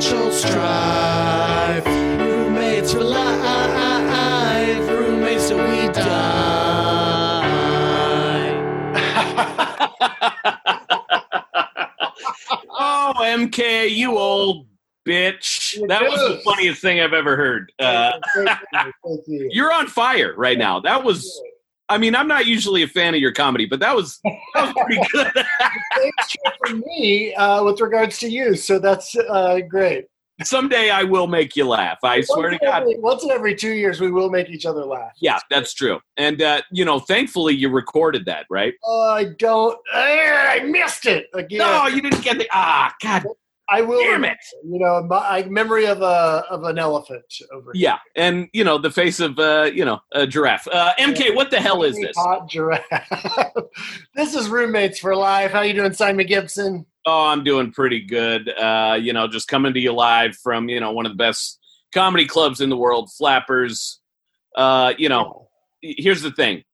financial strife. Roommates for life, roommates till we die. Oh, MK, you old bitch. That was the funniest thing I've ever heard. Uh, Thank you. Thank you. you're on fire right now. That was, I mean, I'm not usually a fan of your comedy, but that was, that was pretty good. Same true for me uh, with regards to you. So that's uh, great. Someday I will make you laugh. I swear to God. every- once in every two years, we will make each other laugh. Yeah, that's true. And, uh, you know, thankfully you recorded that, right? Oh, I don't. I missed it again. No, you didn't get the, ah, God I will. damn it. You know, my I, memory of a of an elephant over. here. Yeah. And, you know, the face of, uh, you know, a giraffe. Uh, MK, what the hell is this? Hot giraffe. this is roommates for life. How you doing, Simon Gibson? Oh, I'm doing pretty good. Uh, you know, just coming to you live from, you know, one of the best comedy clubs in the world, Flappers. Uh, you know, here's the thing.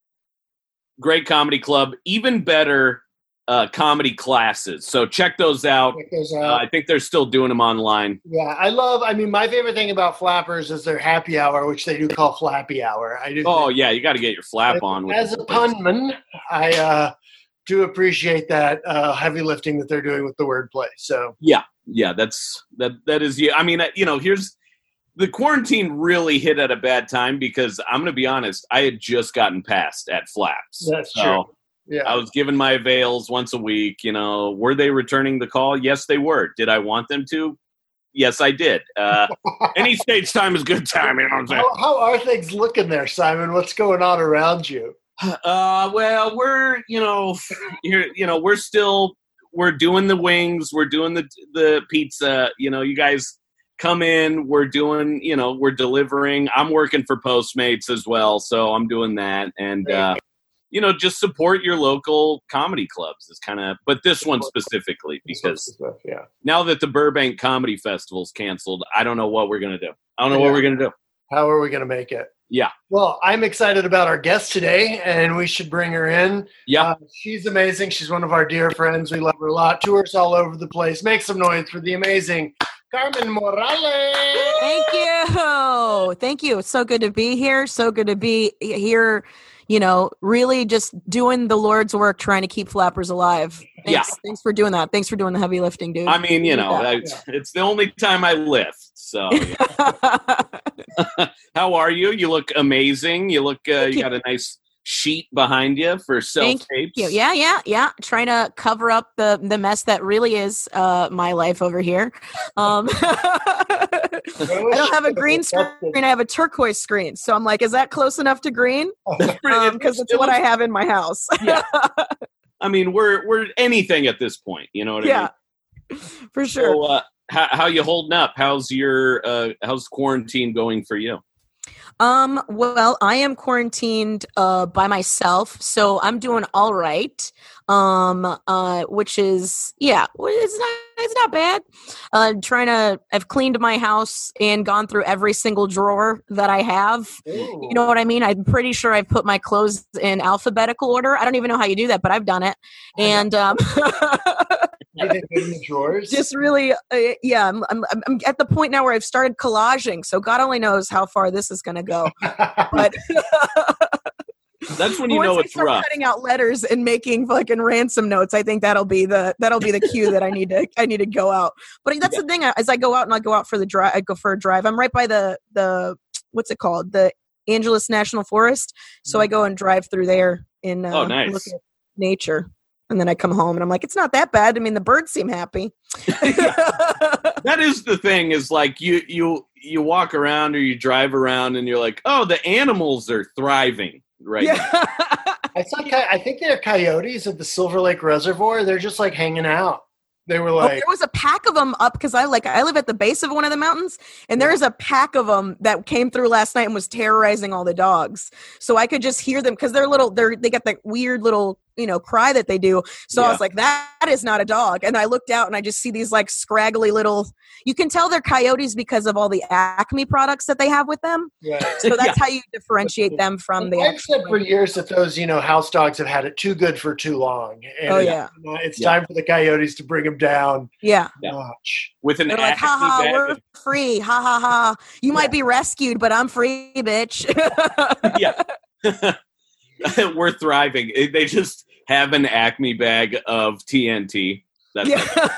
Great comedy club, even better uh, comedy classes. So check those out. Check those Uh. I think they're still doing them online. yeah, I love. I mean, my favorite thing about Flappers is their happy hour, which they do call Flappy Hour. I do. Oh yeah, you got to get your flap on. with As a punman, I uh, do appreciate that uh, heavy lifting that they're doing with the wordplay. So Yeah, yeah, that's that. That is yeah. I mean, uh, you know, here's the quarantine really hit at a bad time because I'm going to be honest. I had just gotten passed at Flaps. That's So, true. Yeah, I was given my avails once a week. You know, were they returning the call? Yes, they were. Did I want them to? Yes, I did. Uh, any stage time is good time. You know what I'm saying? how, how are things looking there, Simon? What's going on around you? Uh, well, we're you know, you know, we're still we're doing the wings, we're doing the the pizza. You know, you guys come in. We're doing, you know, we're delivering. I'm working for Postmates as well, so I'm doing that, and uh, you know, just support your local comedy clubs. Is kind of, but this one specifically because yeah. now that the Burbank Comedy Festival's canceled, I don't know what we're gonna do. I don't know what we're gonna do. How are we going to make it? Yeah. Well, I'm excited about our guest today, and we should bring her in. Yeah. Uh, she's amazing. She's one of our dear friends. We love her a lot. Tours all over the place. Make some noise for the amazing Carmen Morales. Thank you. Thank you. It's so good to be here. So good to be here, you know, really just doing the Lord's work trying to keep flappers alive. Thanks, Yeah. Thanks for doing that. Thanks for doing the heavy lifting, dude. I mean, you know, Yeah. it's, the only time I lift. So, how are you? You look amazing. You look, uh, you. got a nice sheet behind you for self tapes. Yeah, yeah, yeah. Trying to cover up the the mess that really is uh my life over here. Um I don't have a green screen. I have a turquoise screen. So I'm like, is that close enough to green? Because it's what I have in my house. I mean, we're we're anything at this point. You know what I yeah, mean? for sure. So, uh, how, how you holding up? How's your uh, how's quarantine going for you? Um, well, I am quarantined uh by myself, so I'm doing all right. Um, uh, which is yeah, it's not it's not bad. Uh, trying to I've cleaned my house and gone through every single drawer that I have. You know what I mean? I'm pretty sure I've put my clothes in alphabetical order. I don't even know how you do that, but I've done it. And um Do they put in the drawers? just really uh, yeah I'm, I'm i'm at the point now where i've started collaging so god only knows how far this is going to go. But That's when you once know I it's start rough. cutting out letters and making fucking ransom notes i think that'll be the that'll be the cue that i need to i need to go out. But that's the thing as i go out and i go out for the drive i go for a drive i'm right by the the what's it called? The angeles national forest. So i go and drive through there in uh, Oh, nice. look at nature and then i come home and i'm like it's not that bad i mean the birds seem happy that is the thing is like you you you walk around or you drive around and you're like oh the animals are thriving right now. yeah I saw. coy- I think they're coyotes at the Silver Lake Reservoir. They're just like hanging out. They were Oh, like, there was a pack of them up because I like I live at the base of one of the mountains, and there is a pack of them that came through last night and was terrorizing all the dogs. So I could just hear them because they're little. They're they got that weird little you know cry that they do so i was like that is not a dog and i looked out and i just see these like scraggly little you can tell they're coyotes because of all the acme products that they have with them Right. so that's Yeah. how you differentiate them from the I've said for years that those, you know, house dogs have had it too good for too long. And Oh, it's, yeah. it's Yeah. time for the coyotes to bring them down yeah notch. with an they're like ha ha we're free ha ha ha you might be rescued but i'm free bitch yeah. we're thriving. They just have an Acme bag of TNT. That's yeah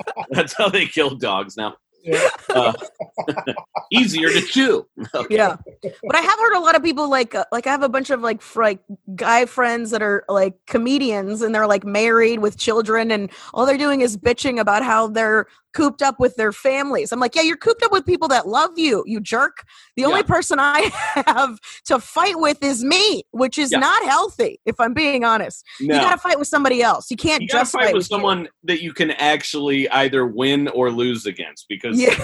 that's how they kill dogs now. Yeah. Uh, easier to chew. yeah but i have heard a lot of people like uh, like i have a bunch of like fr- like guy friends that are like comedians and they're like married with children and all they're doing is bitching about how they're cooped up with their families i'm like yeah you're cooped up with people that love you you jerk the only Yeah. person i have to fight with is me which is Yeah. not healthy if i'm being honest No. you gotta fight with somebody else you can't You just fight with you. someone that you can actually either win or lose against because yeah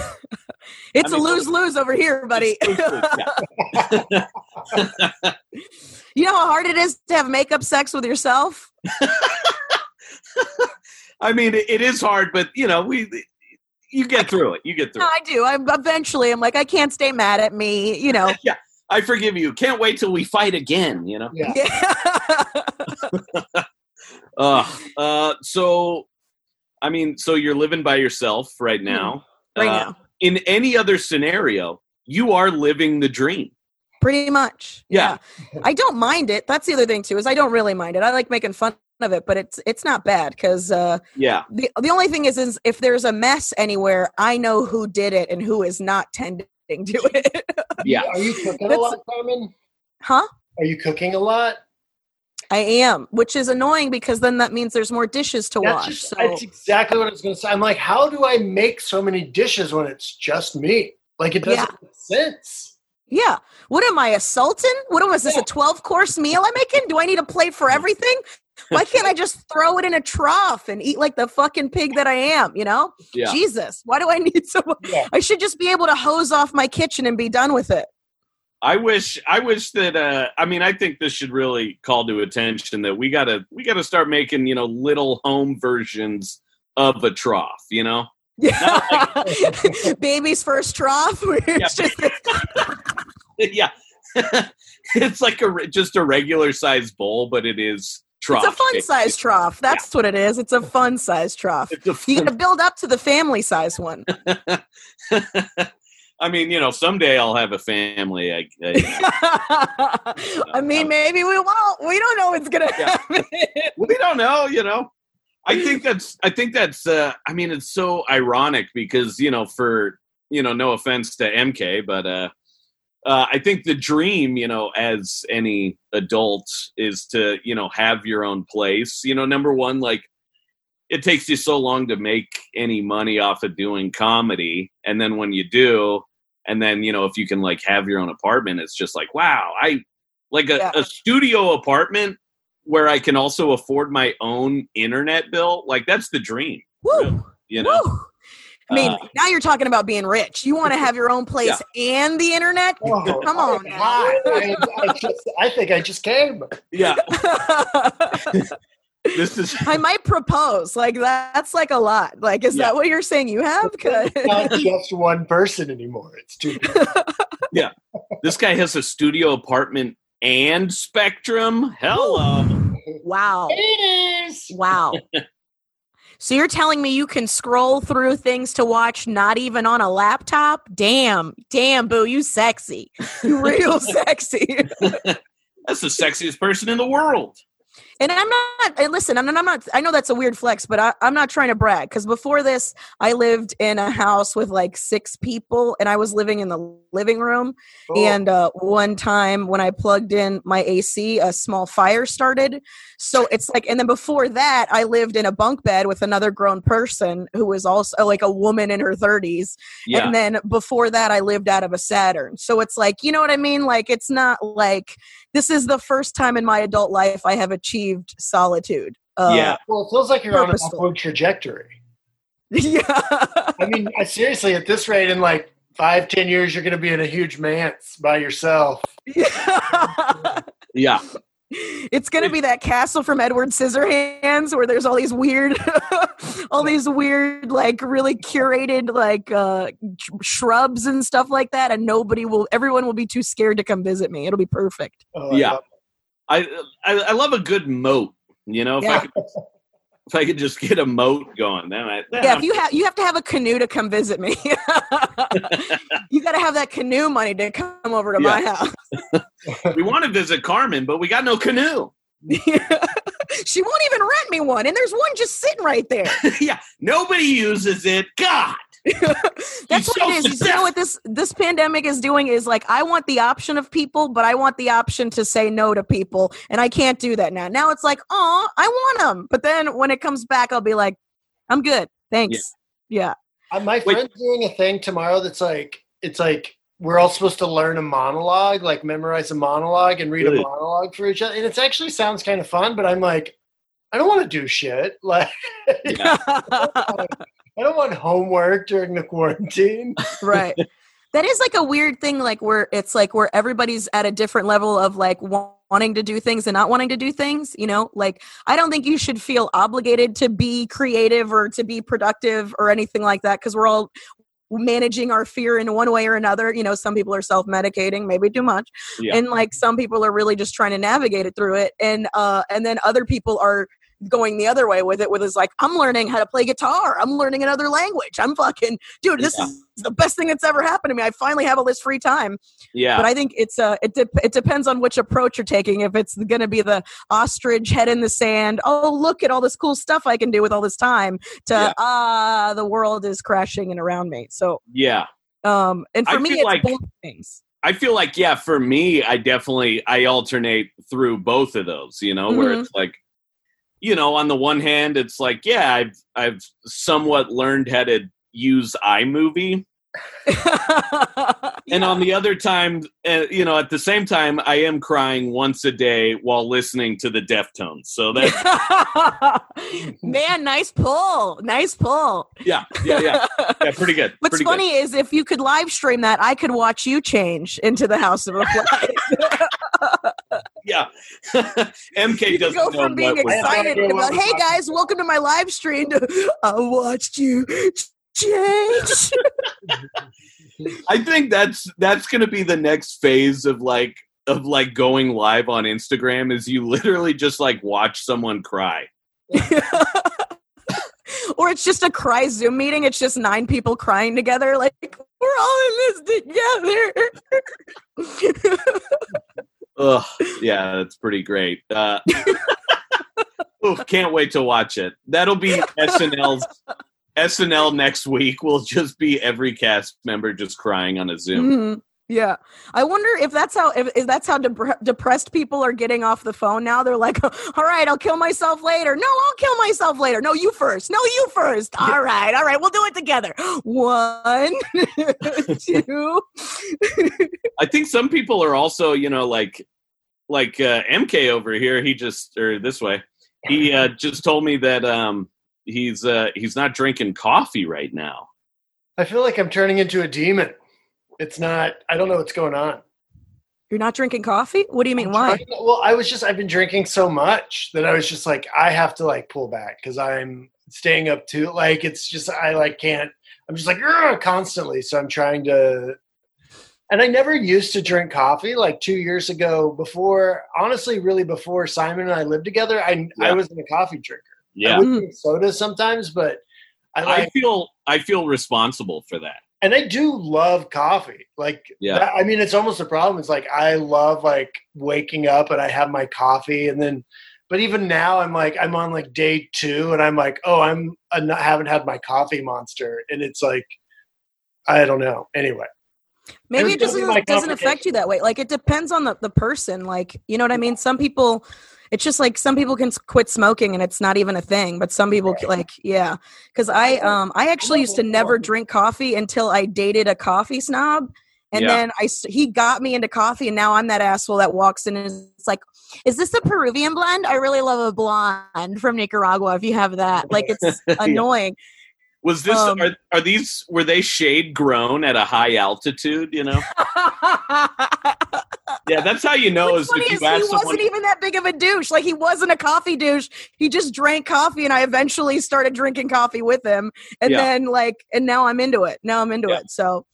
it's I mean, a lose-lose over here buddy you know how hard it is to have makeup sex with yourself I mean, it is hard, but you know, we you get through it. You get through No, it. I do. I'm eventually. I'm like, I can't stay mad at me. You know. Yeah, I forgive you. Can't wait till we fight again. You know. Yeah. Yeah. Uh, uh, so, I mean, so you're living by yourself right now. right Uh, now, In any other scenario, you are living the dream. pretty much. Yeah. I don't mind it. That's the other thing too. Is I don't really mind it. I like making fun of it, but it's it's not bad because uh, Yeah. the the only thing is is if there's a mess anywhere, I know who did it and who is not tending to it. Yeah. Are you cooking a lot, Carmen? huh? Are you cooking a lot? I am, which is annoying because then that means there's more dishes to That's, wash. just- so that's exactly what I was going to say. I'm like, how do I make so many dishes when it's just me? Like, it doesn't Yeah. make sense. yeah, what am I a sultan? What am is this Yeah. a twelve course meal I'm making? Do I need a plate for everything? Why can't I just throw it in a trough and eat like the fucking pig that I am? You know, Yeah. Jesus, why do I need so much? Yeah. I should just be able to hose off my kitchen and be done with it. I wish I wish that uh I mean I think this should really call to attention that we gotta we gotta start making, you know, little home versions of a trough, you know? yeah, Baby's first trough. where it's just yeah. it's like a just a regular sized bowl, but it is trough. it's a fun size trough. That's what it is. It's a fun size trough. A You fun, got to build up to the family size one. I mean, you know, someday I'll have a family. I, I, I mean, maybe we won't. We don't know what's gonna Yeah. happen. we don't know, you know. I think that's I think that's uh I mean it's so ironic because, you know, for you know, no offense to MK, but uh uh, I think the dream, you know, as any adult, is to, you know, have your own place. You know, number one, like it takes you so long to make any money off of doing comedy, and then when you do, and then you know, if you can like have your own apartment, it's just like, wow, I like a, Yeah. a studio apartment where I can also afford my own internet bill. Like that's the dream, Woo, you know. woo. I mean, Uh, now you're talking about being rich. You want to have your own place and the internet? Oh, Come on my I, I, just, I think I just came. Yeah, this is I might propose. Like that's like a lot. Like, is Yeah. that what you're saying you have? It's not just one person anymore. It's two people. this guy has a studio apartment and Spectrum. Hello. wow. It is. Wow. So you're telling me you can scroll through things to watch not even on a laptop? Damn. Damn, boo, you sexy. You real sexy. That's the sexiest person in the world. And I'm not, and listen, I'm not, I'm not, I know that's a weird flex, but I, I'm not trying to brag because before this, I lived in a house with like six people and I was living in the living room. Oh, And uh, one time when I plugged in my AC, a small fire started. So it's like, and then before that, I lived in a bunk bed with another grown person who was also like a woman in her 30s. Yeah. And then before that, I lived out of a Saturn. So it's like, you know what I mean? Like, it's not like this is the first time in my adult life I have achieved solitude. Uh, yeah. well, it feels like you're on an Purposeful. upward trajectory. yeah. I mean, I, seriously, at this rate, in like five, ten years, you're going to be in a huge manse by yourself. Yeah. yeah. It's gonna be that castle from Edward Scissorhands where there's all these weird, all these weird, like really curated, like uh sh- shrubs and stuff like that, and nobody will, everyone will be too scared to come visit me. It'll be perfect. Oh, Yeah. I, I I love a good moat. You know, if I could, if I could just get a moat going, then I then Yeah, I'm- if you have, you have to have a canoe to come visit me. you got to have that canoe money to come over to my house. we want to visit Carmen, but we got no canoe. she won't even rent me one, and there's one just sitting right there. yeah, nobody uses it. God, That's what it is. so. You know what this this pandemic is doing is like I want the option of people, but I want the option to say no to people, and I can't do that now. Now it's like, oh, I want them, but then when it comes back, I'll be like, I'm good, thanks. Yeah, Uh, my Wait. friend's doing a thing tomorrow that's like it's like we're all supposed to learn a monologue, like memorize a monologue and read Really? a monologue for each other. And it actually sounds kind of fun, but I'm like, I don't want to do shit. Like Yeah. I don't want homework during the quarantine. right. That is like a weird thing, like where it's like where everybody's at a different level of like wanting to do things and not wanting to do things. You know, like I don't think you should feel obligated to be creative or to be productive or anything like that because we're all managing our fear in one way or another. You know, some people are self medicating, maybe too much, Yeah. and like some people are really just trying to navigate it through it, and uh, and then other people are going the other way with it with is like i'm learning how to play guitar i'm learning another language i'm fucking dude this Yeah. is the best thing that's ever happened to me i finally have all this free time yeah, but i think it's uh it, de- it depends on which approach you're taking if it's going to be the ostrich head in the sand oh look at all this cool stuff i can do with all this time to Yeah. ah the world is crashing in around me so yeah. um and for I me it's like- both things I feel like yeah, for me, I definitely I alternate through both of those. You know, where Mhm. it's like, you know, on the one hand, it's like yeah, I've I've somewhat learned how to use iMovie, and on the other time, uh, you know, at the same time, I am crying once a day while listening to the Deftones. So that man nice pull nice pull yeah, yeah, yeah, yeah, pretty good. What's pretty funny is if you could live stream that, I could watch you change into the House of Flag. Yeah, MK you doesn't go know from being what excited about. about, hey guys, welcome to my live stream to I watched you change. I think that's that's going to be the next phase of like of like going live on Instagram is you literally just like watch someone cry. or it's just a cry Zoom meeting. It's just nine people crying together. Like we're all in this together. Ugh, yeah, that's pretty great. Uh, oof, can't wait to watch it. That'll be SNL's SNL next week. Will just be every cast member just crying on a Zoom. Mhm. Yeah, I wonder if that's how if, if that's how depre- depressed people are getting off the phone now. They're like, "All right, I'll kill myself later." No, I'll kill myself later. No, you first. No, you first. All right, all right, we'll do it together. One, two. I think some people are also, you know, like like uh, MK over here. He just or this way. He uh, just told me that um, he's uh, he's not drinking coffee right now. I feel like I'm turning into a demon. It's not. I don't know what's going on. You're not drinking coffee? What do you mean? Why? trying- well, I was just. I've been drinking so much that I was just like, I have to like pull back because I'm staying up too. Like it's just I like can't. I'm just like constantly. So I'm trying to. And I never used to drink coffee. Like two years ago, before honestly, really before Simon and I lived together, I Yeah. I wasn't a coffee drinker. I Yeah, would drink soda sometimes, but I like I feel I feel responsible for that. And I do love coffee. Like, Yeah. that- I mean, it's almost a problem. It's like I love like waking up and I have my coffee, and then, but even now, I'm like I'm on like day two, and I'm like, oh, I'm I haven't had my coffee monster, and it's like, I don't know. Anyway, Maybe It it was gonna be my doesn't doesn't affect you that way. Like it depends on the, the person. Like you know what I mean. Some people, it's just like some people can quit smoking and it's not even a thing. But some people c- like yeah. Because I um I actually used to never drink coffee until I dated a coffee snob. And Yeah. then I, he got me into coffee, and now I'm that asshole that walks in and is like, "Is this a Peruvian blend? I really love a blonde from Nicaragua. If you have that, like it's annoying." Was this Um, are, are these were they shade grown at a high altitude? You know, Yeah, that's how you know What's is if is you he ask wasn't even that big of a douche. Like he wasn't a coffee douche. He just drank coffee, and I eventually started drinking coffee with him. And Yeah. then like, and now I'm into it. Now I'm into Yeah. it. So,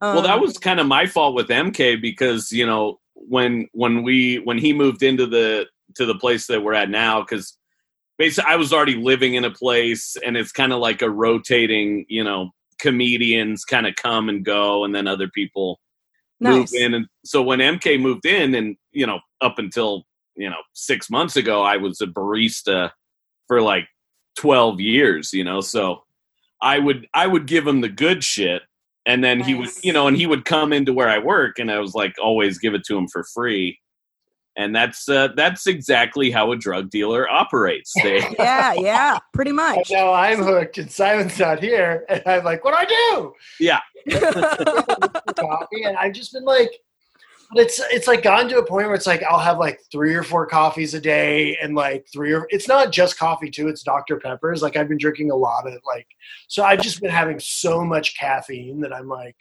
um, well, that was kind of my fault with MK because you know when when we when he moved into the to the place that we're at now because basically I was already living in a place and it's kind of like a rotating you know comedians kind of come and go and then other people nice. move in. And so when MK moved in and you know up until you know 6 months ago I was a barista for like 12 years you know? So I would I would give him the good shit and then he would you know and he would come into where I work and I was like always give it to him for free and that's uh, that's exactly how a drug dealer operates they yeah, yeah, pretty And much. now I'm hooked, and Simon's not here, and I'm like, "What do I do?" yeah coffee, and I've just been like, but it's it's like gotten to a point where it's like I'll have like three or four coffees a day, and like three or it's not just coffee too; it's Dr Peppers. Like I've been drinking a lot of like, so I've just been having so much caffeine that I'm like,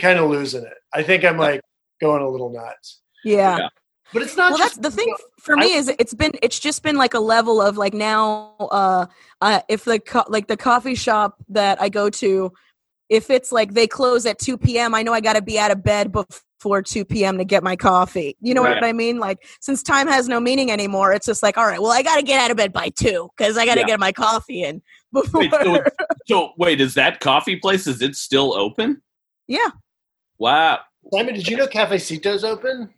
kind of losing it. I think I'm like going a little nuts, yeah. Yeah. But it's not well just that's the thing for me is it's been it's just been like a level of like now uh uh if the co- like the coffee shop that i go to if it's like they close at 2 p.m i know i got to be out of bed before 2 p.m to get my coffee you know Right. what i mean like since time has no meaning anymore it's just like all right well i got to get out of bed by 2 because i got to Yeah. get my coffee in before Wait, so, so wait is that coffee place is it still open yeah wow Simon. Did you know Cafecito's open?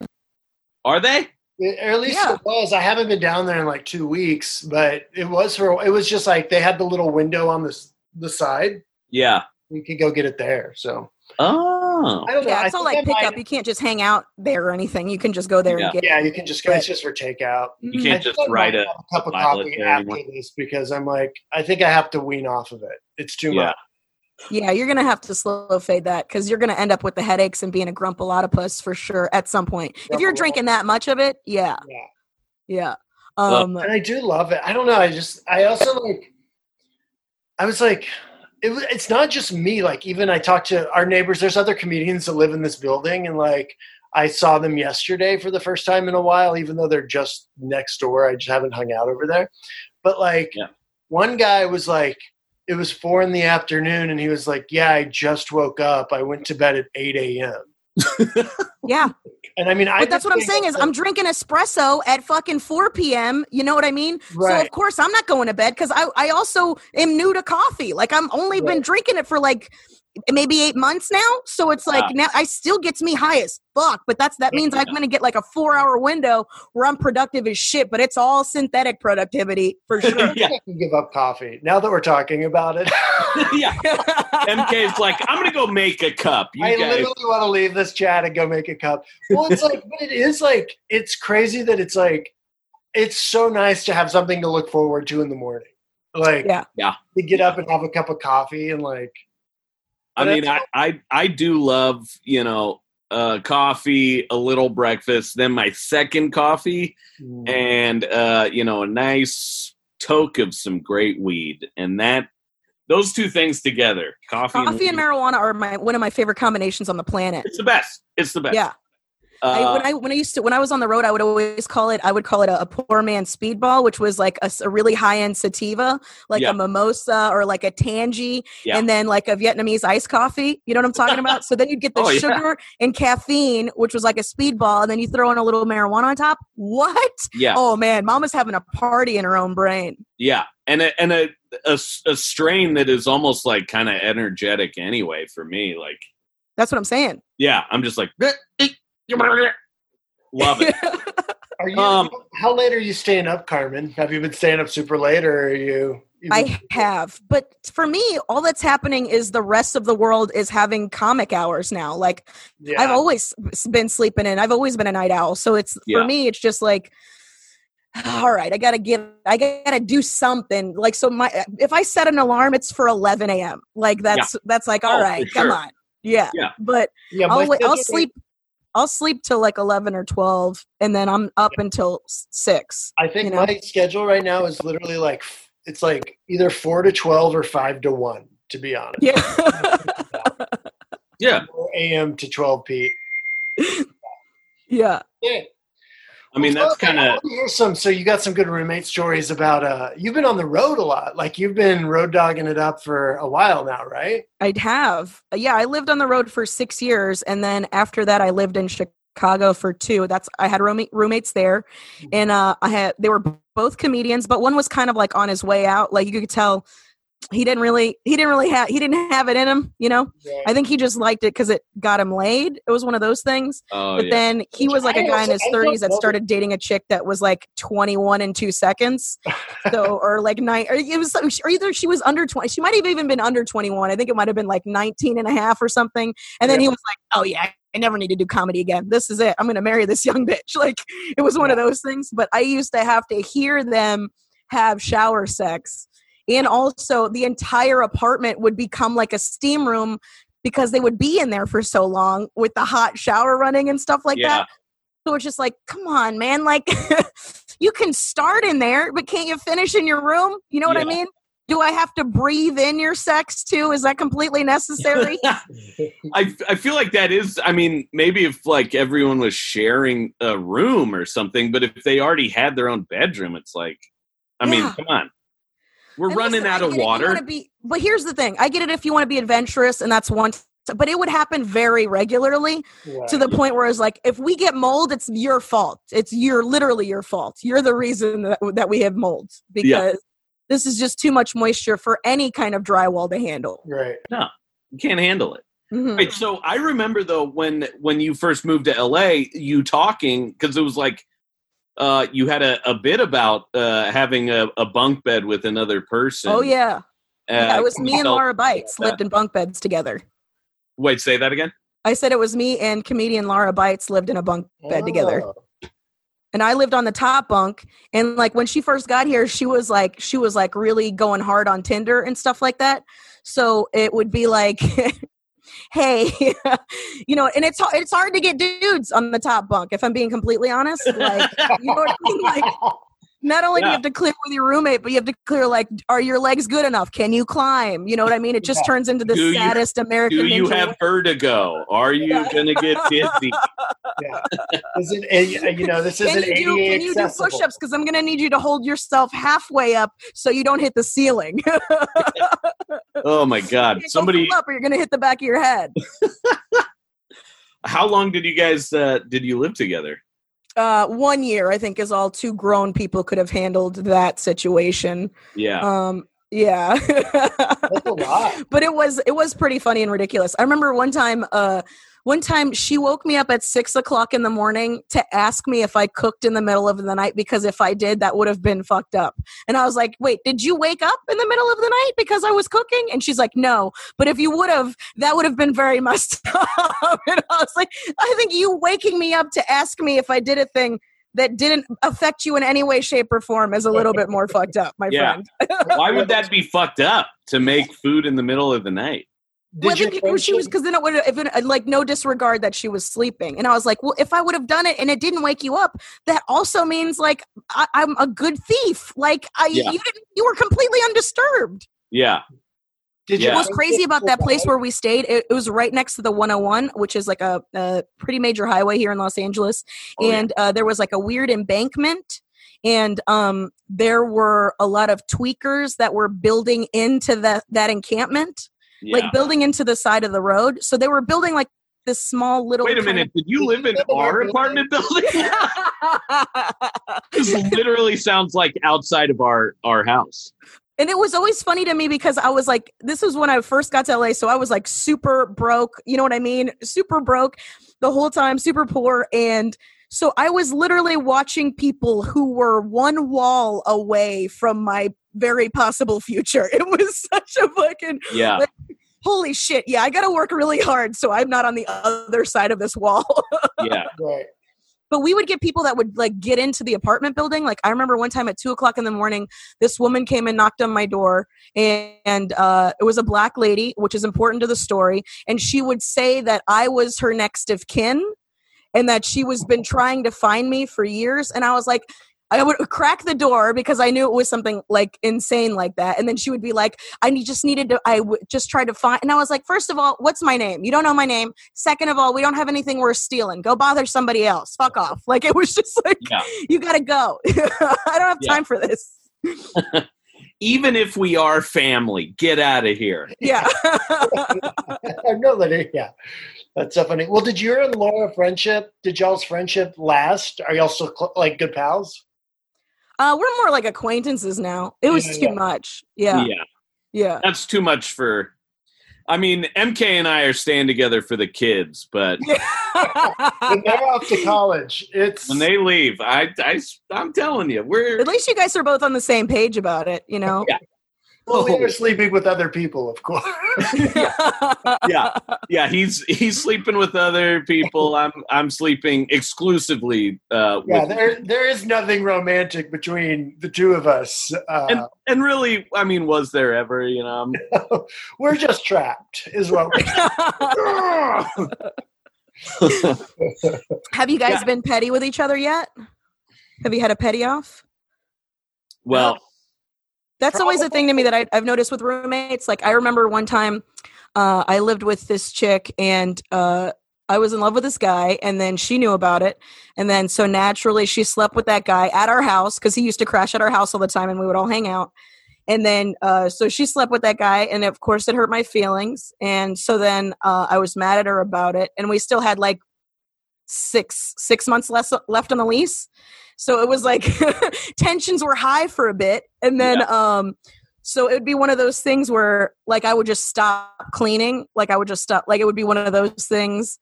Are they Or at least Yeah. it was. I haven't been down there in like two weeks, but it was for. It was just like they had the little window on this the side. yeah You could go get it there. So oh I don't know. yeah it's all think like I might- pickup you can't just hang out there or anything you can just go there Yeah. and get Yeah, you can just go. It's just for takeout. you can't I just write a a cup of coffee there after this because I'm like, I think I have to wean off of it. It's too Yeah. much. Yeah, you're gonna have to slow fade that because you're gonna end up with the headaches and being a grumpalotopus for sure at some point. If you're drinking that much of it, yeah, Yeah, yeah. Well, Um, and I do love it. I don't know. I just, I also like. I was like, it, was- it's not just me. Like, even I talked to our neighbors. There's other comedians that live in this building, and like, I saw them yesterday for the first time in a while. Even though they're just next door, I just haven't hung out over there. But like, Yeah. one guy was like, it was four in the afternoon, and he was like, "Yeah, I just woke up. I went to bed at eight a.m." yeah, And I mean, I but that's what I'm saying is I'm drinking espresso at fucking 4 p.m. You know what I mean? So of course I'm not going to bed because I I also am new to coffee. Like I'm only been drinking it for like maybe eight months now. So it's like Wow. now I still gets me high as fuck. But that's that means I'm gonna get like a four hour window where I'm productive as shit. But it's all synthetic productivity for sure. yeah I can give up coffee now that we're talking about it. yeah mk's like i'm gonna go make a cup you I guys literally want to leave this chat and go make a cup. Well, it's like, but it is like, it's crazy that it's like, it's so nice to have something to look forward to in the morning. Like, Yeah. Yeah. to get up and have a cup of coffee and like, I But mean, I, I I do love you know uh, coffee, a little breakfast, then my second coffee, mm, and uh, you know a nice toke of some great weed, and that those two things together, coffee, Coffee and weed, marijuana are my one of my favorite combinations on the planet. It's the best. It's the best. Yeah. Uh, I, when I when I used to when I was on the road, I would always call it I would call it a, a poor man speedball, which was like a really high end sativa, like Yeah. a mimosa or like a Tangie, Yeah. and then like a Vietnamese iced coffee. You know what I'm talking about? so then you'd get the Oh, yeah. sugar and caffeine, which was like a speedball, and then you throw in a little marijuana on top. What? yeah, Oh man, Mama's having a party in her own brain. yeah, and a, and a, a a strain that is almost like kind of energetic anyway for me. Like, That's what I'm saying. yeah, I'm just like love it. are you, Um, how late are you staying up, Carmen? Have you been staying up super late or are you? you I have, but for me, all that's happening is the rest of the world is having comic hours now. Like yeah. I've always been sleeping in. I've always been a night owl. So it's Yeah. for me, it's just like, all right, I gotta give, I gotta do something. Like so, my if I set an alarm, it's for 11 a.m. Like that's that's like, all Oh, for right, come on, yeah. Yeah. But yeah, I'll wait, I'll schedule- sleep. I'll sleep till like 11 or 12, and then I'm up until six. I think you know? my schedule right now is literally like it's like either four to twelve or five to one. To be honest, Yeah. Yeah, 4 a.m. to twelve p. Yeah. Yeah. I mean, that's kind of Here's some. So you got some good roommate stories about. Uh, you've been on the road a lot. Like you've been road dogging it up for a while now, right? I'd have. Yeah, I lived on the road for six years, and then after that, I lived in Chicago for two. That's I had roommate, roommates there, and uh, I had they were both comedians, but one was kind of like on his way out. Like you could tell he didn't really he didn't really have he didn't have it in him. You know, I think he just liked it because it got him laid. It was one of those things. oh but yeah. then he was like a guy in his 30s that started dating a chick that was like 21 in two seconds. So or like nine or it was or either she was under 20 she might have even been under 21 i think it might have been like 19 and a half or something. And then he was like oh yeah i never need to do comedy again. This is it. I'm gonna marry this young bitch. Like it was one of those things. But i used to have to hear them have shower sex and also the entire apartment would become like a steam room because they would be in there for so long with the hot shower running and stuff like yeah. that so it's just like, come on, man. Like, you can start in there, but can't you finish in your room? You know what I mean? Do I have to breathe in your sex too? Is that completely necessary? I I feel like that is. I mean, maybe if like everyone was sharing a room or something, but if they already had their own bedroom, it's like, I mean, come on, we're And running listen, out of get it if you water. Be, but here's the thing: I get it if you want to be adventurous, and that's one. But it would happen very regularly to the point where it's like, if we get mold, it's your fault. It's your literally your fault. You're the reason that, that we have mold because Yeah. this is just too much moisture for any kind of drywall to handle. right. No, you can't handle it. Mhm. Right. So I remember though when when you first moved to LA, you talking because it was like uh, you had a, a bit about uh, having a, a bunk bed with another person. Oh yeah. yeah, Uh, it was me and Laura Bites about lived in bunk beds together. Wait, say that again. I said it was me and comedian Laura Bites lived in a bunk bed together. Oh. And I lived on the top bunk. And like when she first got here, she was like she was like really going hard on Tinder and stuff like that. So it would be like Hey, you know, and it's it's hard to get dudes on the top bunk. If I'm being completely honest, like you know what I mean. Like, not only do you have to clear with your roommate, but you have to clear like, are your legs good enough? Can you climb? You know what I mean? It just Yeah. turns into the Do you- saddest American. Do you Ninja have vertigo? Are you Yeah. gonna get dizzy? Is it, you know, this can isn't you do ADA can you do accessible. push-ups because i'm going to need you to hold yourself halfway up so you don't hit the ceiling Oh my God! Go Somebody, full up or you're going to hit the back of your head how long did you guys uh, did you live together? Uh, one year i think is all two grown people could have handled that situation Yeah. um yeah That's a lot. but it was it was pretty funny and ridiculous i remember one time uh one time she woke me up at six o'clock in the morning to ask me if I cooked in the middle of the night because if I did, that would have been fucked up. And I was like, wait, did you wake up in the middle of the night because I was cooking? And she's like, no. But if you would have, that would have been very messed up. and I was like, I think you waking me up to ask me if I did a thing that didn't affect you in any way, shape, or form is a little bit more fucked up, my Yeah. friend. Why would that be fucked up to make food in the middle of the night? Did well, I think she was because then it would if it, like no disregard that she was sleeping, and I was like, well, if I would have done it and it didn't wake you up, that also means like I, I'm a good thief. Like I, Yeah. you didn't, you were completely undisturbed. Yeah. Did Yeah. your What's crazy about that place where we stayed? It, it was right next to the 101, which is like a, a pretty major highway here in Los Angeles, Oh, yeah. and uh, there was like a weird embankment. And um, there were a lot of tweakers that were building into that that encampment. Yeah. like building into the side of the road. So they were building like this small little. Wait a minute. Did you live in our apartment building? this literally sounds like outside of our our house. and it was always funny to me because I was like, this was when I first got to LA, so I was like super broke. You know what I mean? Super broke the whole time, super poor, and. So I was literally watching people who were one wall away from my very possible future. It was such a fucking Yeah. Holy shit. Yeah, I got to work really hard so I'm not on the other side of this wall. Yeah. Right. but we would get people that would like get into the apartment building. Like I remember one time at two o'clock in the morning, this woman came and knocked on my door, and, and uh, it was a black lady, which is important to the story. And she would say that I was her next of kin, and that she was been trying to find me for years. And I was like. I would crack the door because I knew it was something like insane like that. And then she would be like, I just needed to, I w- just tried to find. And I was like, first of all, what's my name? You don't know my name. Second of all, we don't have anything worth stealing. Go bother somebody else. Fuck off. Like it was just like, Yeah. you got to go. I don't have Yeah. time for this. Even if we are family, get out of here. Yeah. I know that. Eh, yeah, that's so funny. Well, did your and Laura friendship? Did y'all's friendship last? Are y'all still cl- like good pals? Uh, we're more like acquaintances now. It was Yeah, too yeah. much. Yeah. yeah. Yeah. That's too much for. I mean, MK and I are staying together for the kids, but When they're off to college, it's when they leave, I, I, I'm telling you, we're At least you guys are both on the same page about it, you know? Yeah. Well, we are sleeping with other people, of course. yeah, yeah. He's he's sleeping with other people. I'm I'm sleeping exclusively. Uh, yeah, with, there there is nothing romantic between the two of us. Uh, and and really, I mean, was there ever? You know, I'm- we're just trapped, is what. We, Have you guys Yeah. been petty with each other yet? Have you had a petty off? well, That's always a thing to me that I, I've noticed with roommates. Like I remember one time uh, I lived with this chick and uh, I was in love with this guy, and then she knew about it, and then so naturally she slept with that guy at our house because he used to crash at our house all the time, and we would all hang out. And then uh, so she slept with that guy, and of course it hurt my feelings, and so then uh, I was mad at her about it, and we still had like six six months less left on the lease so it was like tensions were high for a bit. And then um so it would be one of those things where like i would just stop cleaning like i would just stop like it would be one of those things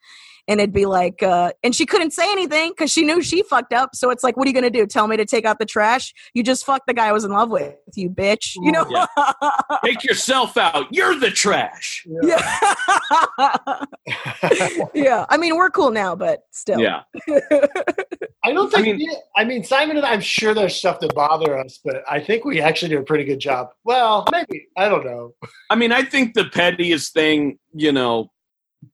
and it'd be like uh and she couldn't say anything because she knew she fucked up so it's like what are you gonna do tell me to take out the trash you just fucked the guy i was in love with you bitch you know Yeah. take yourself out. You're the trash. yeah yeah i mean we're cool now but still Yeah, I don't I think. mean- I mean, Simon and I, I'm sure there's stuff that bother us, but I think we actually do a pretty good job. Well, maybe I don't know. I mean, I think the pettiest thing, you know,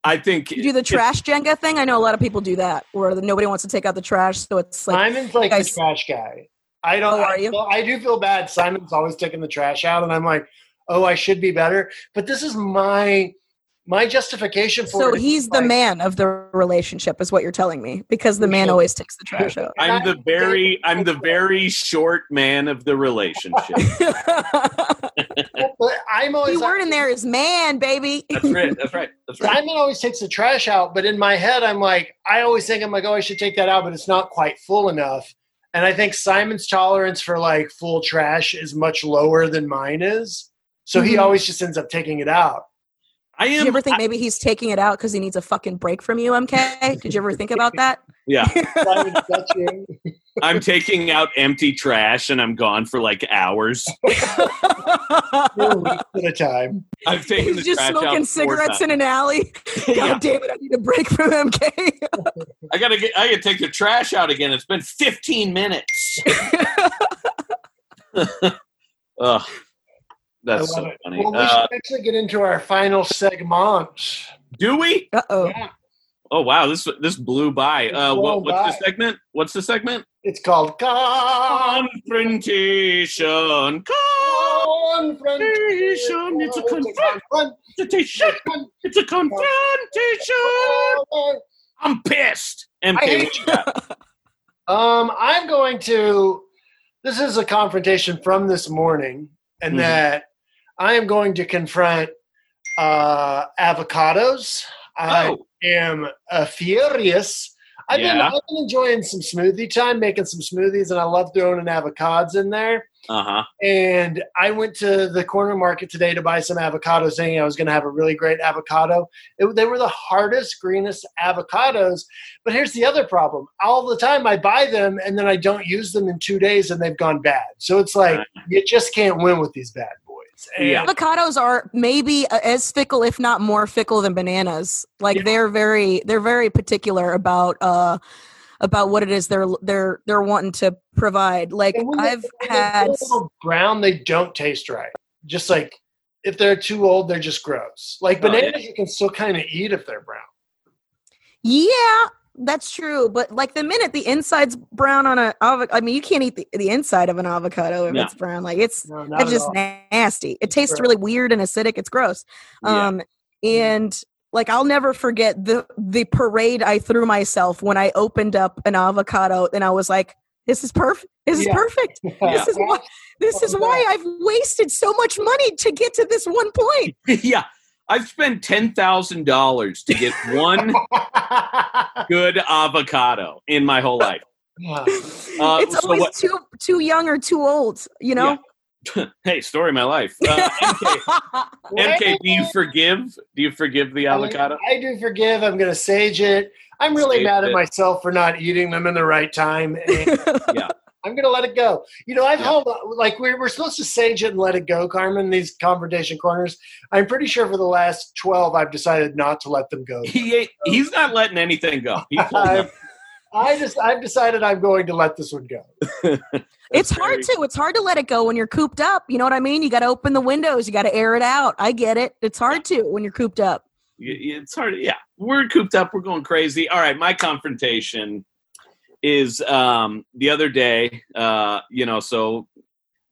I think you do the trash jenga thing i know a lot of people do that where nobody wants to take out the trash so it's like Simon's like guys- the trash guy. I don't. Oh, are I, you? feel- I do feel bad. Simon's always taking the trash out, and I'm like, oh, I should be better. But this is my my justification for So it. he's the Like, man of the relationship, is what you're telling me, because the man always takes the trash out. I'm the very I'm the very short man of the relationship. But I'm always the word in there is man, baby. That's right. That's right. That's right. Simon always takes the trash out, but in my head, I'm like, I always think I'm like, oh, I should take that out, but it's not quite full enough. And I think Simon's tolerance for like full trash is much lower than mine is. So he Mhm. always just ends up taking it out. I Did you ever think I- maybe he's taking it out because he needs a fucking break from you, MK? Did you ever think about that? yeah, Simon, is that you? I'm taking out empty trash and I'm gone for like hours. Weeks at a time. I've taken the he's just trash smoking out cigarettes in an alley. God Yeah. damn it, I need a break from MK. I gotta get. I gotta take the trash out again. It's been 15 minutes. Ugh, that's I so love it. funny. Well, we Uh, should actually get into our final segment. do we? Uh oh. Yeah. Oh wow, this this blew by. It Uh, blew what, what's by. the segment? What's the segment? It's called Confrontation. Confrontation. It's a confrontation. Confrontation. It's a confrontation. I'm pissed. MK, I hate what you? Um, I'm going to. This is a confrontation from this morning, and Mhm. that I am going to confront uh, avocados. I Oh, am uh, furious. I've been I've been enjoying some smoothie time, making some smoothies, and I love throwing in avocados in there. uh huh. And I went to the corner market today to buy some avocados, thinking I was going to have a really great avocado. It, they were the hardest, greenest avocados. But here's the other problem: all the time I buy them, and then I don't use them in two days, and they've gone bad. So it's like you just can't win with these bad boys. And Yeah. Avocados are maybe uh, as fickle, if not more fickle, than bananas. Like Yeah. they're very, they're very particular about uh about what it is they're they're they're wanting to provide. Like when I've when they had, a little brown. They don't taste right. Just like if they're too old, they're just gross. Like Oh, yeah. bananas, you can still kind of eat if they're brown. yeah, that's true. But like the minute the inside's brown on a avocado, I mean, you can't eat the, the inside of an avocado if No. it's brown. Like it's No, it's just nasty. It tastes really weird and acidic. It's gross. Yeah. Um, and like I'll never forget the the parade I threw myself when I opened up an avocado and I was like, "This is perfect. This is Yeah. perfect. This is why. This is why. I've wasted so much money to get to this one point." yeah. I've spent ten thousand dollars to get one good avocado in my whole life. Uh, it's so always what- too too young or too old. You know. hey, story of my life. Uh, MK, MK, do you forgive? Do you forgive the avocado? I do forgive. I'm going to sage it. I'm really Sage mad it. at myself for not eating them in the right time. And Yeah. I'm going to let it go. You know, I've Yeah. held like we're, we're supposed to sage it and let it go, Carmen. These confrontation corners. I'm pretty sure for the last 12, I've decided not to let them go. He ain't, he's not letting anything go. I, up. I just I've decided I'm going to let this one go. it's That's hard to. It's hard to let it go when you're cooped up. You know what I mean? You got to open the windows. You got to air it out. I get it. It's hard to when you're cooped up. Y- y- It's hard. Yeah, we're cooped up. We're going crazy. All right, my confrontation is um, the other day. Uh, you know, so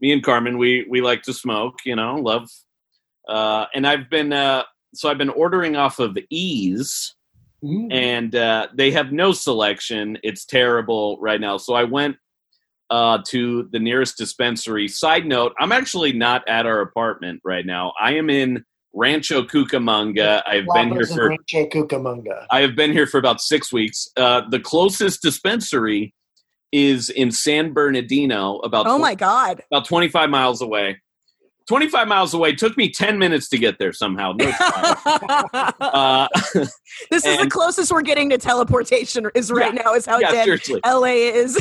me and Carmen, we we like to smoke. You know, love. Uh, and I've been uh, so I've been ordering off of Eaze, Mm. and uh, they have no selection. It's terrible right now. So I went uh, to the nearest dispensary. Side note: I'm actually not at our apartment right now. I am in Rancho Cucamonga. I've been here for Rancho Cucamonga. I have been here for about six weeks. Uh, the closest dispensary is in San Bernardino, about Oh tw- my god. about 25 miles away. 25 miles away took me 10 minutes to get there somehow. No uh, this is the closest we're getting to teleportation. Is right now. Is how yeah, dead seriously. LA is.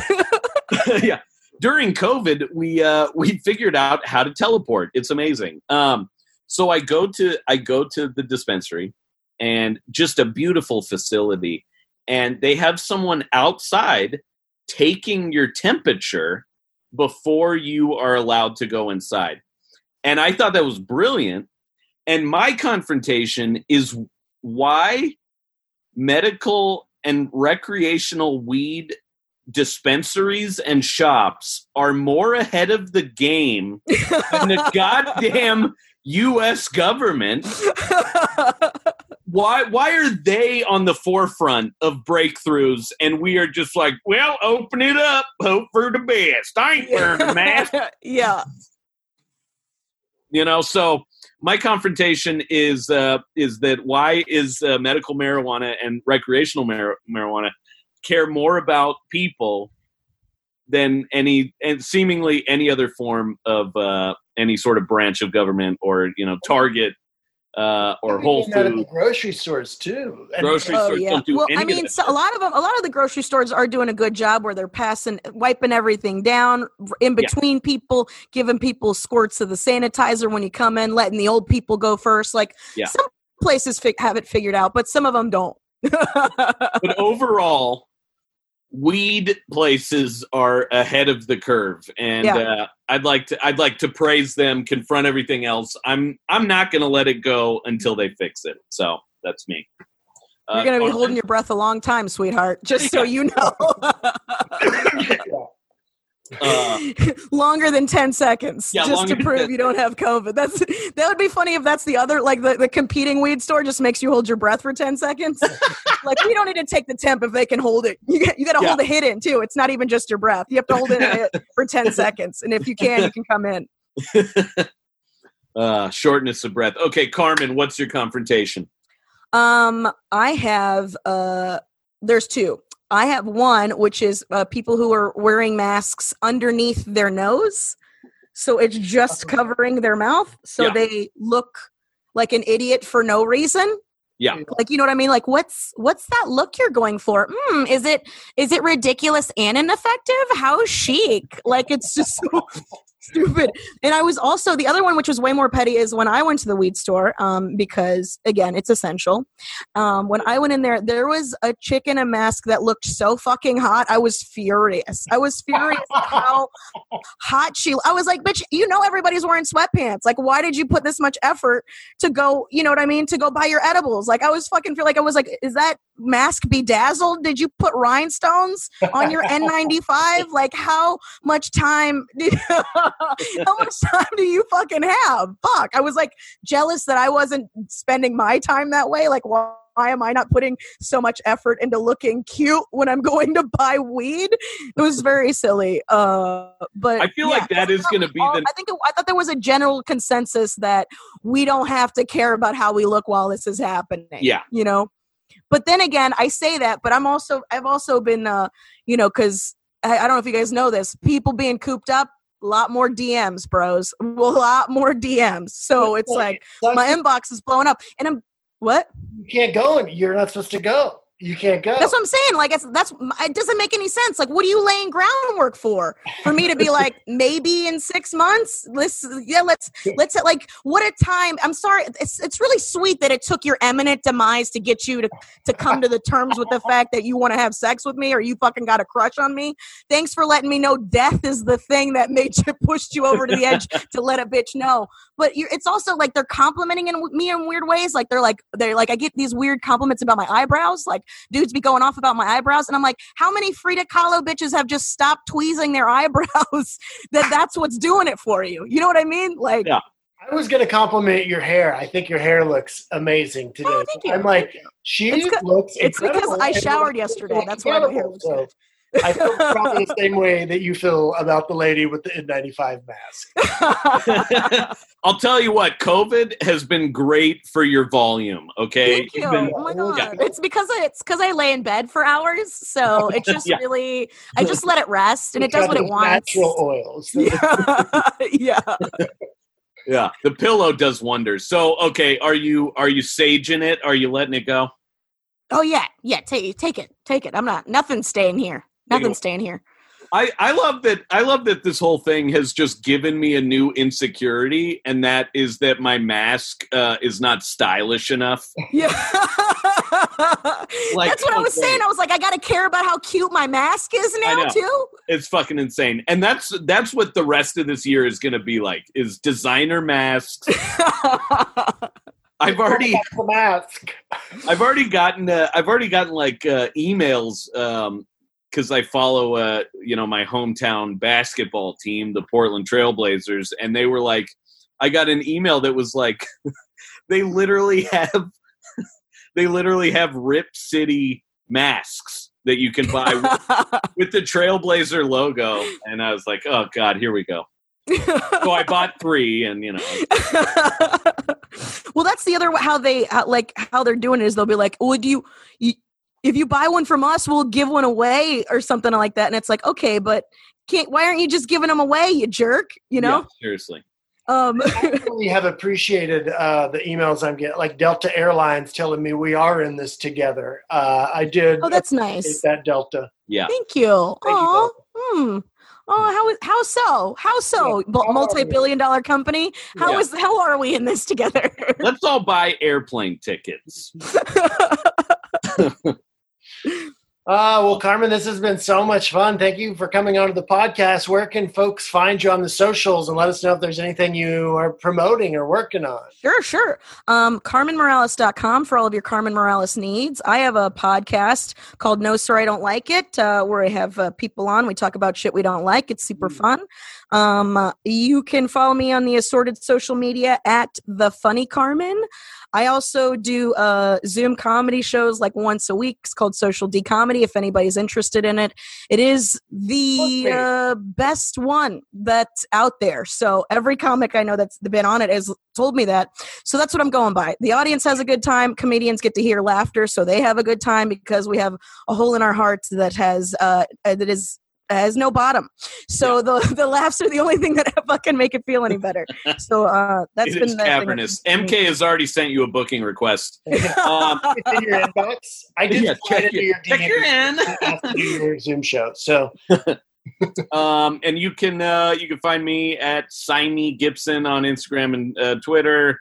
yeah. During COVID, we uh, we figured out how to teleport. It's amazing. Um, so I go to I go to the dispensary, and just a beautiful facility, and they have someone outside taking your temperature before you are allowed to go inside. And I thought that was brilliant. And my confrontation is why medical and recreational weed dispensaries and shops are more ahead of the game than the goddamn US government. Why why are they on the forefront of breakthroughs and we are just like, well, open it up, hope for the best. I ain't wearing a mask. yeah. you know so my confrontation is uh is that why is uh, medical marijuana and recreational mar- marijuana care more about people than any and seemingly any other form of uh any sort of branch of government or you know target uh or whole doing that at the grocery stores too. And- Grocery Oh stores yeah. don't do Well, any I of mean, that so a lot of them, a lot of the grocery stores are doing a good job where they're passing, wiping everything down in Yeah. between people, giving people squirts of the sanitizer when you come in, letting the old people go first. Like Yeah. some places fi- have it figured out, but some of them don't. but overall weed places are ahead of the curve and Yeah. uh, i'd like to i'd like to praise them confront everything else i'm i'm not gonna let it go until they fix it so that's me You're Uh, gonna be Carmen? holding your breath a long time, sweetheart. Just so you know, Uh, longer than ten seconds, Yeah, just to prove you don't have COVID. That's that would be funny if that's the other like the, the competing weed store just makes you hold your breath for ten seconds. like we don't need to take the temp if they can hold it. You got, you got to Yeah. hold a hit in too. It's not even just your breath. You have to hold it for ten seconds, and if you can, you can come in. uh shortness of breath okay carmen what's your confrontation Um, I have uh, there's two. I have one which is uh, people who are wearing masks underneath their nose, so it's just covering their mouth, so Yeah. they look like an idiot for no reason. Yeah. like you know what I mean. Like what's what's that look you're going for? Hmm, is it is it ridiculous and ineffective? How chic? Like it's just so stupid. And I was also the other one, which was way more petty, is when I went to the weed store, um, because again, it's essential. Um, when I went in there, there was a chick in a mask that looked so fucking hot. I was furious. I was furious how hot she. I was like, bitch, you know everybody's wearing sweatpants. Like, why did you put this much effort to go? You know what I mean? To go buy your edibles. Like, I was fucking feel like I was like, is that mask bedazzled? Did you put rhinestones on your N95? Like, how much time? Did, how much time do you fucking have? Fuck! I was like jealous that I wasn't spending my time that way. Like, why? Why am I not putting so much effort into looking cute when I'm going to buy weed? It was very silly. Uh, but I feel like that is going to be all- the I think it, I thought there was a general consensus that we don't have to care about how we look while this is happening. Yeah. you know. But then again, I say that, but I'm also I've also been uh, you know, because I, I don't know if you guys know this, people being cooped up. A lot more DMs, bros. A lot more DMs. So it's like my inbox is blowing up, and I'm what? you can't go and you're not supposed to go. You can't go. That's what I'm saying. Like, it's, that's it doesn't make any sense. Like, what are you laying groundwork for? For me to be like, maybe in six months, let's yeah, let's let's like what a time. I'm sorry. It's it's really sweet that it took your eminent demise to get you to to come to the terms with the fact that you want to have sex with me or you fucking got a crush on me. Thanks for letting me know death is the thing that made you pushed you over to the edge to let a bitch know. But you're, it's also like they're complimenting in, me in weird ways. Like they're like they're like I get these weird compliments about my eyebrows. Like dudes be going off about my eyebrows and i'm like how many frida kahlo bitches have just stopped tweezing their eyebrows that that's what's doing it for you you know what i mean like Yeah. I was going to compliment your hair. I think your hair looks amazing oh, today. Oh, thank you. I'm like, Thank you. she It's co- looks. it's because I showered yesterday. That's why my hair incredible. looks So I feel probably the same way that you feel about the lady with the N95 mask. I'll tell you what, COVID has been great for your volume. Okay, Thank you. Been- oh my Yeah. god! It's because I, it's because I lay in bed for hours, so it just Yeah. really I just let it rest and it does what it wants. Natural oils. Yeah, yeah. yeah, the pillow does wonders. So, okay, are you are you saging it? Are you letting it go? Oh yeah, yeah. Take take it, take it. I'm not nothing's staying here. Take. Nothing's staying here. I, I love that I love that this whole thing has just given me a new insecurity, and that is that my mask uh, is not stylish enough. Yeah. Like, That's what I was saying. I was like, I gotta care about how cute my mask is now too. It's fucking insane, and that's that's what the rest of this year is going to be like: is designer masks. I've already mask. I've already gotten uh, I've already gotten like uh, emails because I follow uh, you know my hometown basketball team, the Portland Trailblazers, and they were like, I got an email that was like, they literally have they literally have Rip City masks that you can buy with, with the Trailblazer logo, and I was like, oh god, here we go. So I bought three, and you know, well, that's the other how they how, like how they're doing it is they'll be like, "Would you, you if you buy one from us, we'll give one away or something like that." And it's like, okay, but can't why aren't you just giving them away, you jerk? You know. yeah, seriously. Um, I really have appreciated uh, the emails I'm getting, like Delta Airlines telling me we are in this together. Uh, I did oh, that's nice. that Delta. Yeah. Thank you. Thank you, hmm. Oh, how is how so? How so? Bu- How are we? multi-billion dollar company. How Yeah. is how are we in this together? Let's all buy airplane tickets. Uh, well, Carmen, this has been so much fun. Thank you for coming onto the podcast. Where can folks find you on the socials and let us know if there's anything you are promoting or working on? Sure, sure. Um, CarmenMorales.com for all of your Carmen Morales needs. I have a podcast called No Sir, I Don't Like It, uh, where I have uh, people on. We talk about shit we don't like. It's super fun. Um, uh, you can follow me on the assorted social media at The Funny Carmen. I also do uh, Zoom comedy shows like once a week. It's called Social D Comedy. If anybody's interested in it, it is the uh, best one that's out there. So every comic I know that's been on it has told me that. So that's what I'm going by. The audience has a good time. Comedians get to hear laughter, so they have a good time because we have a hole in our hearts that has uh, uh, that is has no bottom. So the the laughs are the only thing that fucking make it feel any better. So uh, that's It been is the thing cavernous. MK has already sent you a booking request. Um, It's in your inbox. I did Yeah, slide check into your- your check your in. after your Zoom show. So um, and you can uh, you can find me at Simey Gibson on Instagram and uh, Twitter.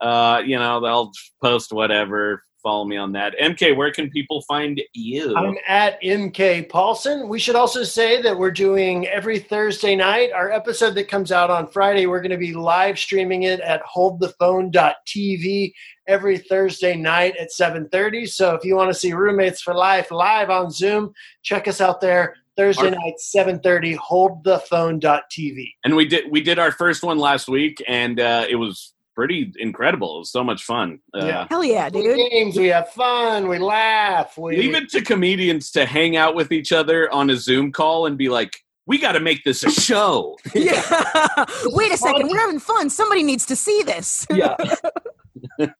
Uh, you know, I'll post whatever follow me on that. MK, where can people find you? I'm at MK Paulson. We should also say that we're doing every Thursday night. Our episode that comes out on Friday, we're going to be live streaming it at holdthephone.tv every Thursday night at 7:30. So if you want to see Roommates for Life live on Zoom, check us out there Thursday Our- night 7:30 holdthephone.tv. and we did we did our first one last week, and uh, it was pretty incredible. It was so much fun. Uh, Yeah. Hell yeah, We dude. games, we have fun, we laugh, we Leave it to comedians to hang out with each other on a Zoom call and be like, "We got to make this a show." Yeah. Wait a second. We're having fun. Somebody needs to see this. yeah.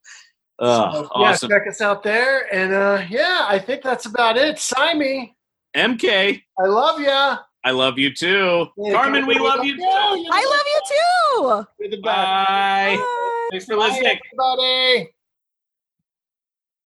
Uh, So, awesome. Yeah, check us out there. And uh, yeah, I think that's about it. Sign me. MK, I love ya. I love you too. Yeah, Carmen, we love you too. I love you too. the. Bye. Bye. Thanks for Bye, listening. everybody.